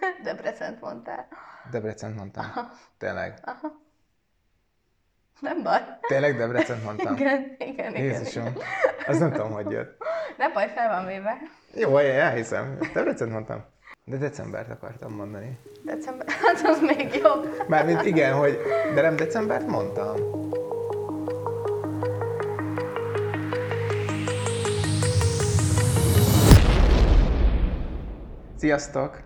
Debrecent mondtál. Debrecent mondtam. Aha. Tényleg. Aha. Nem baj. Tényleg Debrecent mondtam? Igen, igen, igen. Jézusom. Az nem tudom, hogy jött. Nem baj, fel van véve. Jó, elhiszem. Debrecent mondtam. De decembert akartam mondani. December, hát az még jobb. Mármint igen, hogy... De nem decembert mondtam. Sziasztok!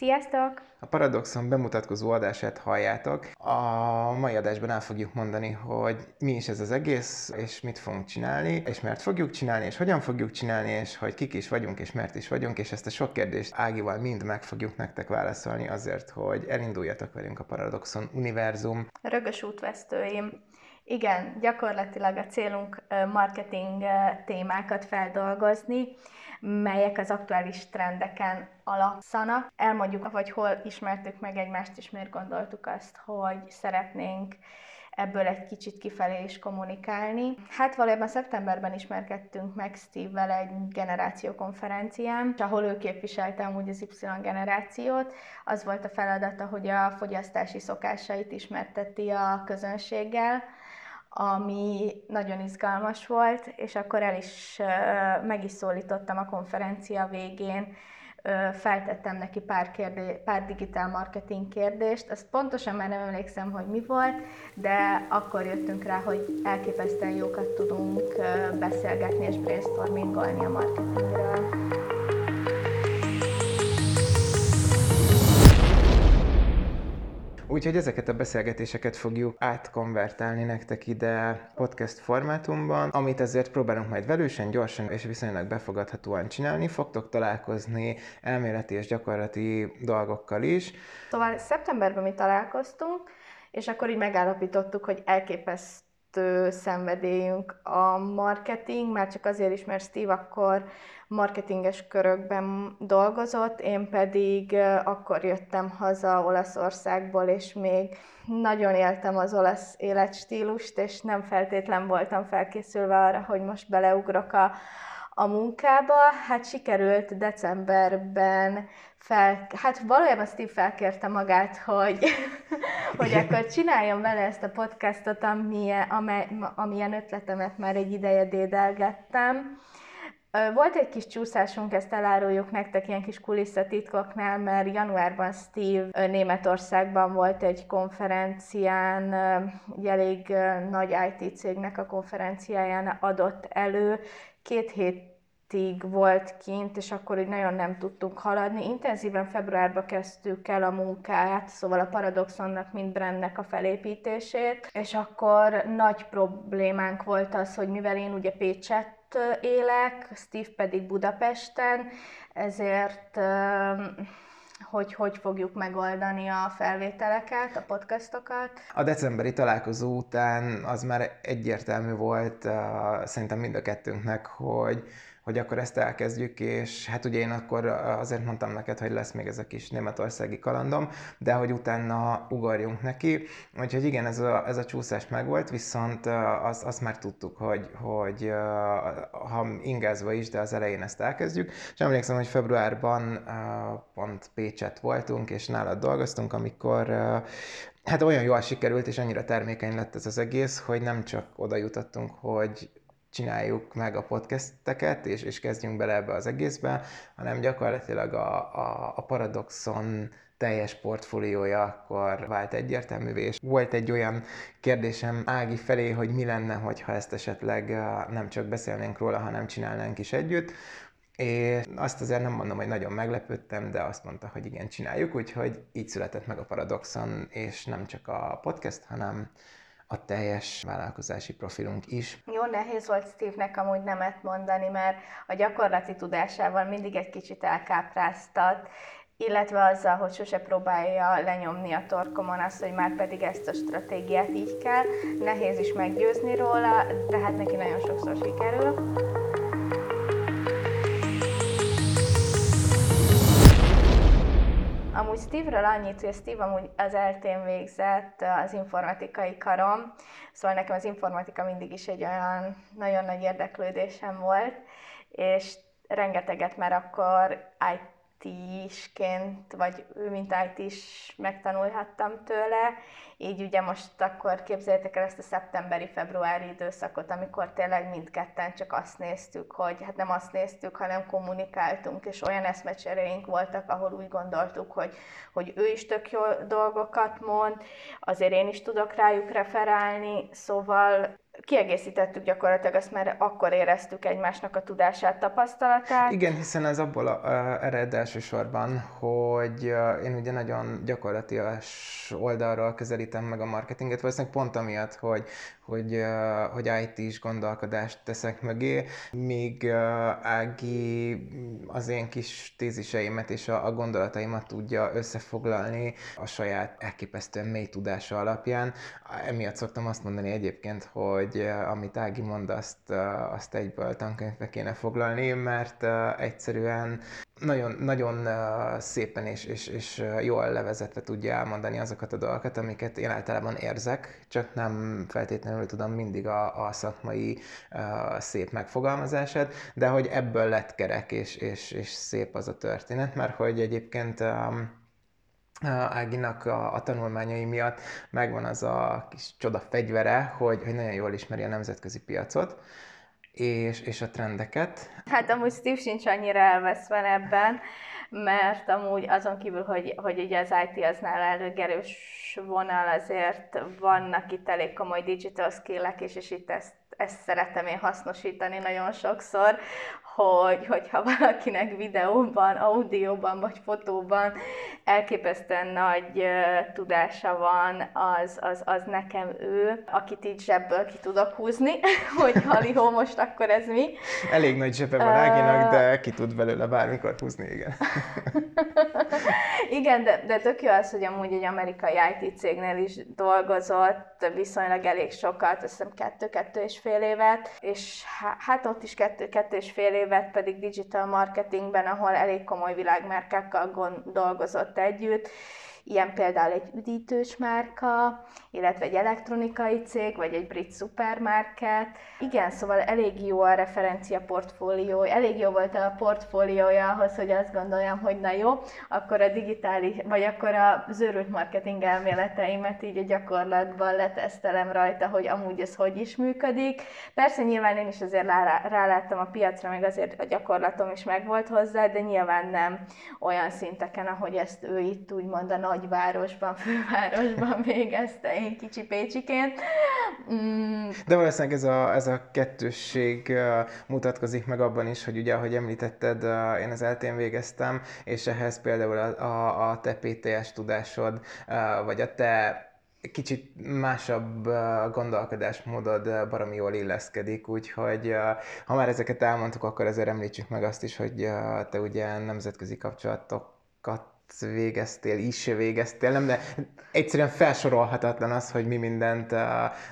Sziasztok! A Paradoxon bemutatkozó adását halljátok. A mai adásban el fogjuk mondani, hogy mi is ez az egész, és mit fogunk csinálni, és mert fogjuk csinálni, és hogyan fogjuk csinálni, és hogy kik is vagyunk, és mert is vagyunk, és ezt a sok kérdést Ágival mind meg fogjuk nektek válaszolni azért, hogy elinduljatok velünk a Paradoxon univerzum. Rögös útvesztőim. Igen, gyakorlatilag a célunk marketing témákat feldolgozni, melyek az aktuális trendeken alapszanak. Elmondjuk, vagy hol ismertük meg egymást, és miért gondoltuk azt, hogy szeretnénk ebből egy kicsit kifelé is kommunikálni. Hát valójában szeptemberben ismerkedtünk meg Steve-vel egy generációkonferencián, ahol ő képviselte amúgy az Y generációt. Az volt a feladata, hogy a fogyasztási szokásait ismerteti a közönséggel, ami nagyon izgalmas volt, és akkor el is, meg is szólítottam a konferencia végén, feltettem neki pár, kérdé, pár digitál marketing kérdést, azt pontosan már nem emlékszem, hogy mi volt, de akkor jöttünk rá, hogy elképesztően jókat tudunk beszélgetni és brainstormingolni a marketingről. Úgyhogy ezeket a beszélgetéseket fogjuk átkonvertálni nektek ide podcast formátumban, amit azért próbálunk majd velősen, gyorsan és viszonylag befogadhatóan csinálni. Fogtok találkozni elméleti és gyakorlati dolgokkal is. Szóval szeptemberben mi találkoztunk, és akkor így megállapítottuk, hogy elképesztő szenvedélyünk a marketing, már csak azért is, mert Steve akkor marketinges körökben dolgozott, én pedig akkor jöttem haza Olaszországból, és még nagyon éltem az olasz életstílust, és nem feltétlen voltam felkészülve arra, hogy most beleugrok a, a munkába. Hát sikerült decemberben fel, hát valójában Steve felkérte magát, hogy, hogy akkor csináljon vele ezt a podcastot, amilyen, amely, amilyen ötletemet már egy ideje dédelgettem. Volt egy kis csúszásunk, ezt eláruljuk nektek ilyen kis kulisszatitkoknál, mert januárban Steve Németországban volt egy konferencián, egy elég nagy IT cégnek a konferenciáján adott elő. Két hét hétig volt kint, és akkor így nagyon nem tudtunk haladni. Intenzíven februárban kezdtük el a munkát, szóval a Paradoxonnak, mint brandnek a felépítését, és akkor nagy problémánk volt az, hogy mivel én ugye Pécset élek, Steve pedig Budapesten, ezért hogy hogy fogjuk megoldani a felvételeket, a podcastokat. A decemberi találkozó után az már egyértelmű volt szerintem mind a kettőnknek, hogy hogy akkor ezt elkezdjük, és hát ugye én akkor azért mondtam neked, hogy lesz még ez a kis németországi kalandom, de hogy utána ugorjunk neki. Úgyhogy igen, ez a, ez a csúszás megvolt, viszont azt, azt már tudtuk, hogy, hogy ha ingázva is, de az elején ezt elkezdjük. És emlékszem, hogy februárban pont Pécset voltunk, és nálad dolgoztunk, amikor hát olyan jól sikerült, és annyira termékeny lett ez az egész, hogy nem csak oda jutottunk, hogy csináljuk meg a podcasteket, és, és kezdjünk bele ebbe az egészbe, hanem gyakorlatilag a, a, a Paradoxon teljes portfóliója akkor vált egyértelművé, és volt egy olyan kérdésem Ági felé, hogy mi lenne, hogyha ezt esetleg nem csak beszélnénk róla, hanem csinálnánk is együtt, és azt azért nem mondom, hogy nagyon meglepődtem, de azt mondta, hogy igen, csináljuk, úgyhogy így született meg a Paradoxon, és nem csak a podcast, hanem a teljes vállalkozási profilunk is. Jó nehéz volt Steve-nek amúgy nemet mondani, mert a gyakorlati tudásával mindig egy kicsit elkápráztat, illetve azzal, hogy sose próbálja lenyomni a torkomon azt, hogy már pedig ezt a stratégiát így kell. Nehéz is meggyőzni róla, de hát neki nagyon sokszor sikerül. Amúgy Steve-ről annyit, hogy Steve amúgy az eltén végzett az informatikai karom, szóval nekem az informatika mindig is egy olyan nagyon nagy érdeklődésem volt, és rengeteget már akkor IT-sként, vagy ő mint IT is megtanulhattam tőle, így ugye most akkor képzeljétek el ezt a szeptemberi-februári időszakot, amikor tényleg mindketten csak azt néztük, hogy hát nem azt néztük, hanem kommunikáltunk, és olyan eszmecseréink voltak, ahol úgy gondoltuk, hogy, hogy ő is tök jó dolgokat mond, azért én is tudok rájuk referálni, szóval kiegészítettük gyakorlatilag azt, mert akkor éreztük egymásnak a tudását, tapasztalatát. Igen, hiszen ez abból a, a, ered elsősorban, hogy én ugye nagyon gyakorlatias oldalról közelítem meg a marketinget, valószínűleg pont amiatt, hogy, hogy, hogy IT-s gondolkodást teszek mögé, míg Ági az én kis téziseimet és a, a gondolataimat tudja összefoglalni a saját elképesztően mély tudása alapján. Emiatt szoktam azt mondani egyébként, hogy amit Ági mond, azt, azt egyből tankönyvbe kéne foglalni, mert egyszerűen nagyon, nagyon szépen és, és, és jól levezetve tudja elmondani azokat a dolgokat, amiket én általában érzek, csak nem feltétlenül tudom mindig a, a szakmai szép megfogalmazását, de hogy ebből lett kerek és, és, és szép az a történet, mert hogy egyébként Áginak a, a tanulmányai miatt megvan az a kis csoda fegyvere, hogy, hogy nagyon jól ismeri a nemzetközi piacot, és, és a trendeket. Hát amúgy Steve sincs annyira elveszve ebben, mert amúgy azon kívül, hogy, hogy ugye az IT az nála elég erős vonal, azért vannak itt elég komoly digital skillek is, és itt ezt, ezt szeretem én hasznosítani nagyon sokszor, hogy, hogyha valakinek videóban, audióban vagy fotóban elképesztően nagy uh, tudása van, az, az, az nekem ő, akit így zsebből ki tudok húzni, hogy halihó, most akkor ez mi. Elég nagy zsebe van Áginak, de ki tud belőle bármikor húzni, igen. igen, de, de tök jó az, hogy amúgy egy amerikai IT cégnél is dolgozott, viszonylag elég sokat, azt hiszem kettő-kettő és fél évet, és hát ott is kettő-kettő és fél évet pedig digital marketingben, ahol elég komoly világmárkákkal dolgozott együtt, ilyen például egy üdítős márka, illetve egy elektronikai cég, vagy egy brit szupermarket. Igen, szóval elég jó a referencia portfólió, elég jó volt a portfóliója ahhoz, hogy azt gondoljam, hogy na jó, akkor a digitális, vagy akkor a zőrült marketing elméleteimet így a gyakorlatban letesztelem rajta, hogy amúgy ez hogy is működik. Persze nyilván én is azért ráláttam a piacra, meg azért a gyakorlatom is megvolt hozzá, de nyilván nem olyan szinteken, ahogy ezt ő itt úgymond a nagyvárosban, fővárosban végezte, én kicsi Pécsiként. Mm. De valószínűleg ez a, ez a kettősség mutatkozik meg abban is, hogy ugye, ahogy említetted, én az eltén végeztem, és ehhez például a, a, a te PTS tudásod, vagy a te kicsit másabb gondolkodásmódod baromi jól illeszkedik, úgyhogy ha már ezeket elmondtuk, akkor ezért említsük meg azt is, hogy te ugye nemzetközi kapcsolatokat végeztél, is végeztél, nem, de egyszerűen felsorolhatatlan az, hogy mi mindent uh,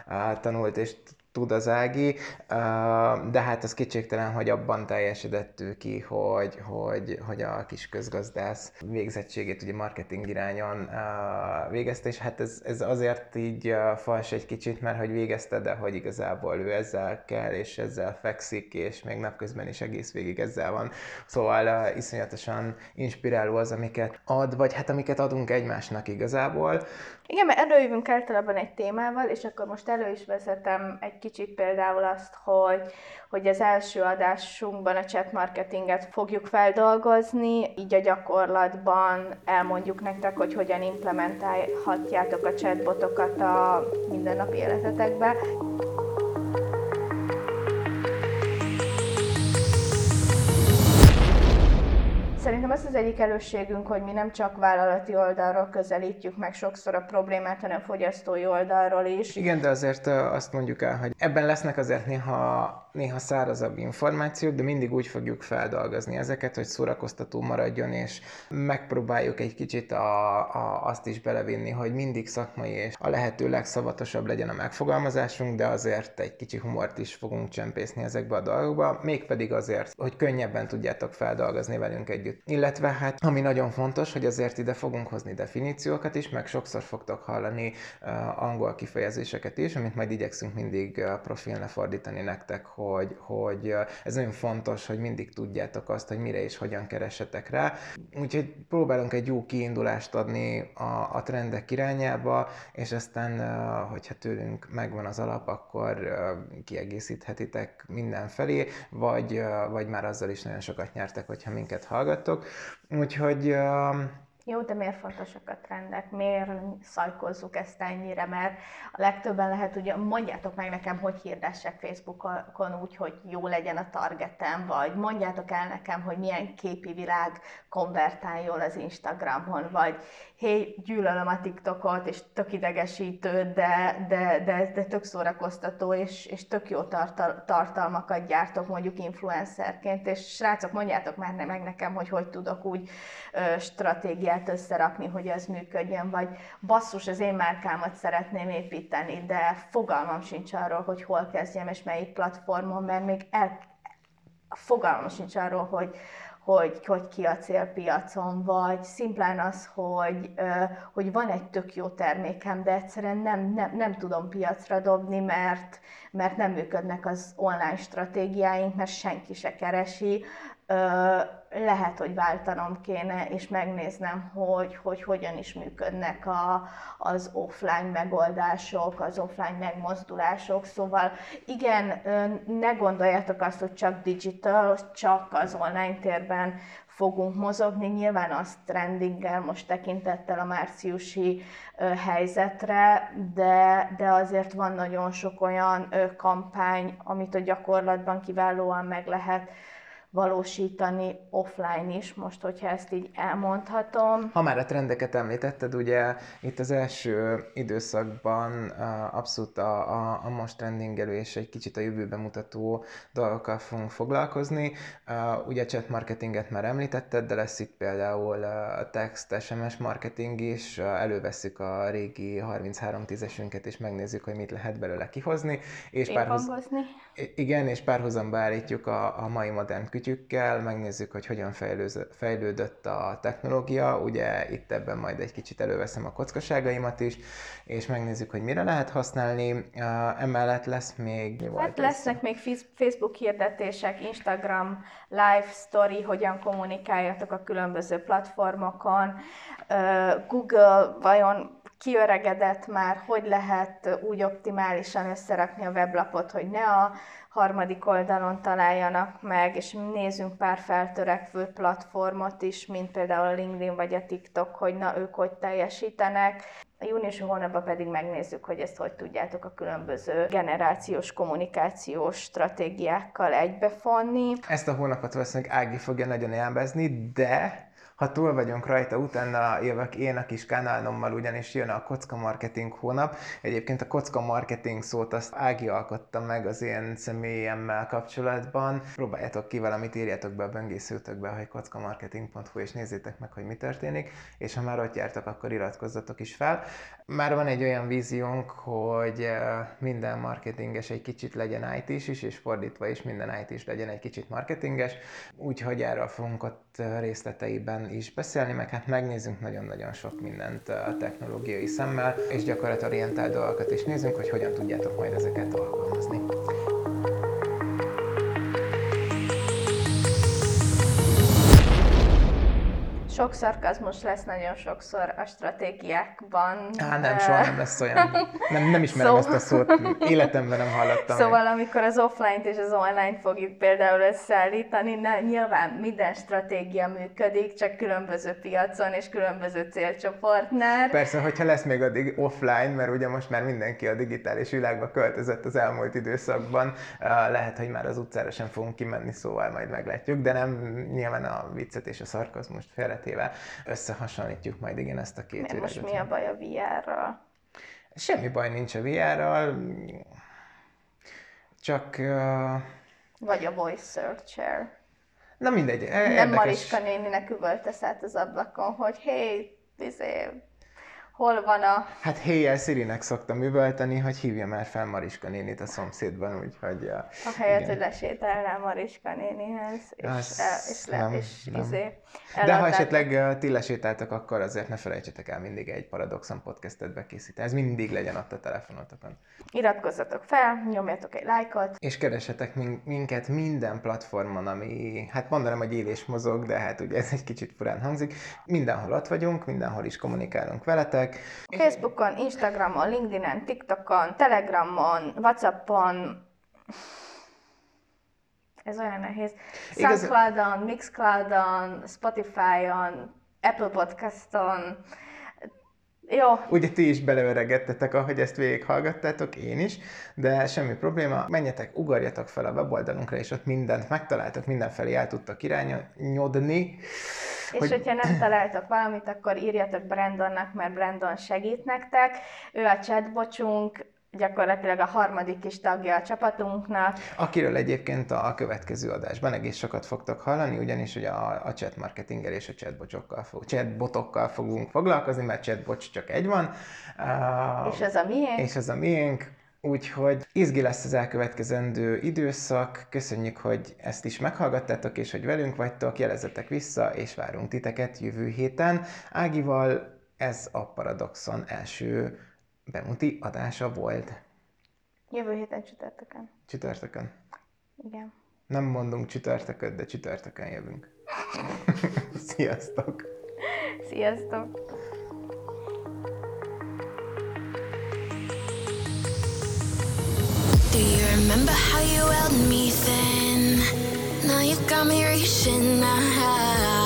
uh, tanult és tud az Ági, de hát az kétségtelen, hogy abban teljesedett ő ki, hogy, hogy, hogy a kis közgazdász végzettségét ugye marketing irányon végezte, és hát ez, ez azért így fals egy kicsit, mert hogy végezte, de hogy igazából ő ezzel kell, és ezzel fekszik, és még napközben is egész végig ezzel van. Szóval iszonyatosan inspiráló az, amiket ad, vagy hát amiket adunk egymásnak igazából. Igen, mert előjövünk általában egy témával, és akkor most elő is vezetem egy kicsit például azt, hogy, hogy az első adásunkban a chat marketinget fogjuk feldolgozni, így a gyakorlatban elmondjuk nektek, hogy hogyan implementálhatjátok a chatbotokat a mindennapi életetekbe. Szerintem ez az egyik előségünk, hogy mi nem csak vállalati oldalról közelítjük meg sokszor a problémát, hanem fogyasztói oldalról is. Igen, de azért azt mondjuk el, hogy ebben lesznek azért néha néha szárazabb információk, de mindig úgy fogjuk feldolgozni ezeket, hogy szórakoztató maradjon, és megpróbáljuk egy kicsit a, a, azt is belevinni, hogy mindig szakmai és a lehető legszavatosabb legyen a megfogalmazásunk, de azért egy kicsi humort is fogunk csempészni ezekbe a dolgokba, mégpedig azért, hogy könnyebben tudjátok feldolgozni velünk együtt. Illetve hát ami nagyon fontos, hogy azért ide fogunk hozni definíciókat is, meg sokszor fogtok hallani uh, angol kifejezéseket is, amit majd igyekszünk mindig uh, profilne fordítani nektek, hogy, hogy uh, ez nagyon fontos, hogy mindig tudjátok azt, hogy mire és hogyan keresetek rá. Úgyhogy próbálunk egy jó kiindulást adni a, a trendek irányába, és aztán, uh, hogyha tőlünk megvan az alap, akkor uh, kiegészíthetitek mindenfelé, vagy, uh, vagy már azzal is nagyon sokat nyertek, hogyha minket hallgattok Úgyhogy... Jó, de miért fontosak a trendek? Miért szajkozzuk ezt ennyire? Mert a legtöbben lehet, ugye mondjátok meg nekem, hogy hirdessek Facebookon úgy, hogy jó legyen a targetem, vagy mondjátok el nekem, hogy milyen képi világ konvertál jól az Instagramon, vagy hé, gyűlölöm a TikTokot, és tök idegesítő, de, de, de, de tök szórakoztató, és, és tök jó tartal, tartalmakat gyártok mondjuk influencerként, és srácok, mondjátok már meg nekem, hogy hogy tudok úgy stratégiát összerakni, hogy ez működjön, vagy basszus, az én márkámat szeretném építeni, de fogalmam sincs arról, hogy hol kezdjem, és melyik platformon, mert még el, fogalmam sincs arról, hogy, hogy, hogy ki a célpiacon, vagy. Szimplán az, hogy, hogy van egy tök jó termékem, de egyszerűen nem, nem, nem tudom piacra dobni, mert, mert nem működnek az online stratégiáink, mert senki se keresi, lehet, hogy váltanom kéne, és megnéznem, hogy, hogy hogyan is működnek a, az offline megoldások, az offline megmozdulások. Szóval igen, ne gondoljátok azt, hogy csak digital, csak az online térben fogunk mozogni. Nyilván az trendinggel most tekintettel a márciusi helyzetre, de, de azért van nagyon sok olyan kampány, amit a gyakorlatban kiválóan meg lehet valósítani offline is, most, hogyha ezt így elmondhatom. Ha már a trendeket említetted, ugye itt az első időszakban abszolút a, a, a most trendingelő és egy kicsit a jövőbe mutató dolgokkal fogunk foglalkozni. Ugye chat marketinget már említetted, de lesz itt például a text, SMS marketing is, előveszük a régi 3310-esünket és megnézzük, hogy mit lehet belőle kihozni. És párhoz... Igen, és párhuzamba állítjuk a, a mai modern kütyükkel, megnézzük, hogy hogyan fejlődött a technológia, ugye itt ebben majd egy kicsit előveszem a kockaságaimat is, és megnézzük, hogy mire lehet használni. Emellett lesz még... Mi hát lesznek még Facebook hirdetések, Instagram, live story, hogyan kommunikáljatok a különböző platformokon, Google vajon kiöregedett már, hogy lehet úgy optimálisan összerakni a weblapot, hogy ne a harmadik oldalon találjanak meg, és nézzünk pár feltörekvő platformot is, mint például a LinkedIn vagy a TikTok, hogy na ők hogy teljesítenek. A júniusi hónapban pedig megnézzük, hogy ezt hogy tudjátok a különböző generációs kommunikációs stratégiákkal egybefonni. Ezt a hónapot valószínűleg Ági fogja nagyon élvezni, de ha túl vagyunk rajta, utána jövök én a kis kanálommal, ugyanis jön a kocka marketing hónap. Egyébként a kocka marketing szót azt Ági alkotta meg az én személyemmel kapcsolatban. Próbáljátok ki valamit, írjátok be a böngészőtökbe, hogy kockamarketing.hu, és nézzétek meg, hogy mi történik, és ha már ott jártak, akkor iratkozzatok is fel. Már van egy olyan víziónk, hogy minden marketinges egy kicsit legyen IT-s is, és fordítva is minden IT-s legyen egy kicsit marketinges, úgyhogy erről fogunk ott eh, részleteiben is beszélni, meg hát megnézzünk nagyon-nagyon sok mindent a technológiai szemmel, és gyakorlatorientált dolgokat is nézzünk, hogy hogyan tudjátok majd ezeket alkalmazni. Sok szarkazmus lesz nagyon sokszor a stratégiákban. Á, nem, soha nem lesz olyan. Nem, nem ismerem szóval... ezt a szót, életemben nem hallottam. Szóval meg. amikor az offline-t és az online fogjuk például összeállítani, ne, nyilván minden stratégia működik, csak különböző piacon és különböző célcsoportnál. Persze, hogyha lesz még addig offline, mert ugye most már mindenki a digitális világba költözött az elmúlt időszakban, lehet, hogy már az utcára sem fogunk kimenni, szóval majd meglátjuk, de nem nyilván a viccet és a szarkazmust félretéve életével összehasonlítjuk majd igen ezt a két Mert most mi a baj a VR-ral? Semmi baj nincs a VR-ral, csak... Uh... Vagy a voice searcher. Na mindegy. Nem Mariska néninek üvöltesz át az ablakon, hogy hé, izé, hol van a... Hát héjjel Szirinek szoktam üvölteni, hogy hívja már fel Mariska nénit a szomszédban, úgyhogy... Ja, a helyet, igen. hogy lesétálnál Mariska nénihez, és, Azt el, és, le, nem, és nem. izé, De ha esetleg ti lesétáltak, akkor azért ne felejtsetek el mindig egy Paradoxon podcastet bekészíteni. Ez mindig legyen ott a telefonotokon. Iratkozzatok fel, nyomjatok egy lájkot, És keresetek min- minket minden platformon, ami, hát mondanám, hogy él és mozog, de hát ugye ez egy kicsit furán hangzik. Mindenhol ott vagyunk, mindenhol is kommunikálunk veletek. Facebookon, Instagramon, LinkedInen, TikTokon, Telegramon, Whatsappon, ez olyan nehéz, Igaz- Soundcloudon, Mixcloudon, Spotify-on, Apple Podcaston, jó, Ugye ti is beleöregedtetek, ahogy ezt végighallgattátok, én is, de semmi probléma. Menjetek, ugorjatok fel a weboldalunkra, és ott mindent megtaláltok, mindenfelé el tudtok irányodni. És Hogy- hogyha nem találtok valamit, akkor írjatok Brandonnak, mert Brandon segít nektek. Ő a chatbocsunk, gyakorlatilag a harmadik is tagja a csapatunknak. Akiről egyébként a következő adásban egész sokat fogtok hallani, ugyanis ugye a, a chat marketinggel és a chatbotsokkal fog, chatbotokkal fogunk foglalkozni, mert chatbot csak egy van. Uh, És ez a miénk. és ez a miénk. Úgyhogy izgi lesz az elkövetkezendő időszak. Köszönjük, hogy ezt is meghallgattátok, és hogy velünk vagytok. Jelezzetek vissza, és várunk titeket jövő héten. Ágival ez a Paradoxon első bemuti adása volt. Jövő héten csütörtökön. Csütörtökön. Igen. Nem mondunk csütörtököt, de csütörtökön jövünk. Sziasztok! Sziasztok! Do you remember how you held me then? Now you got me reaching out.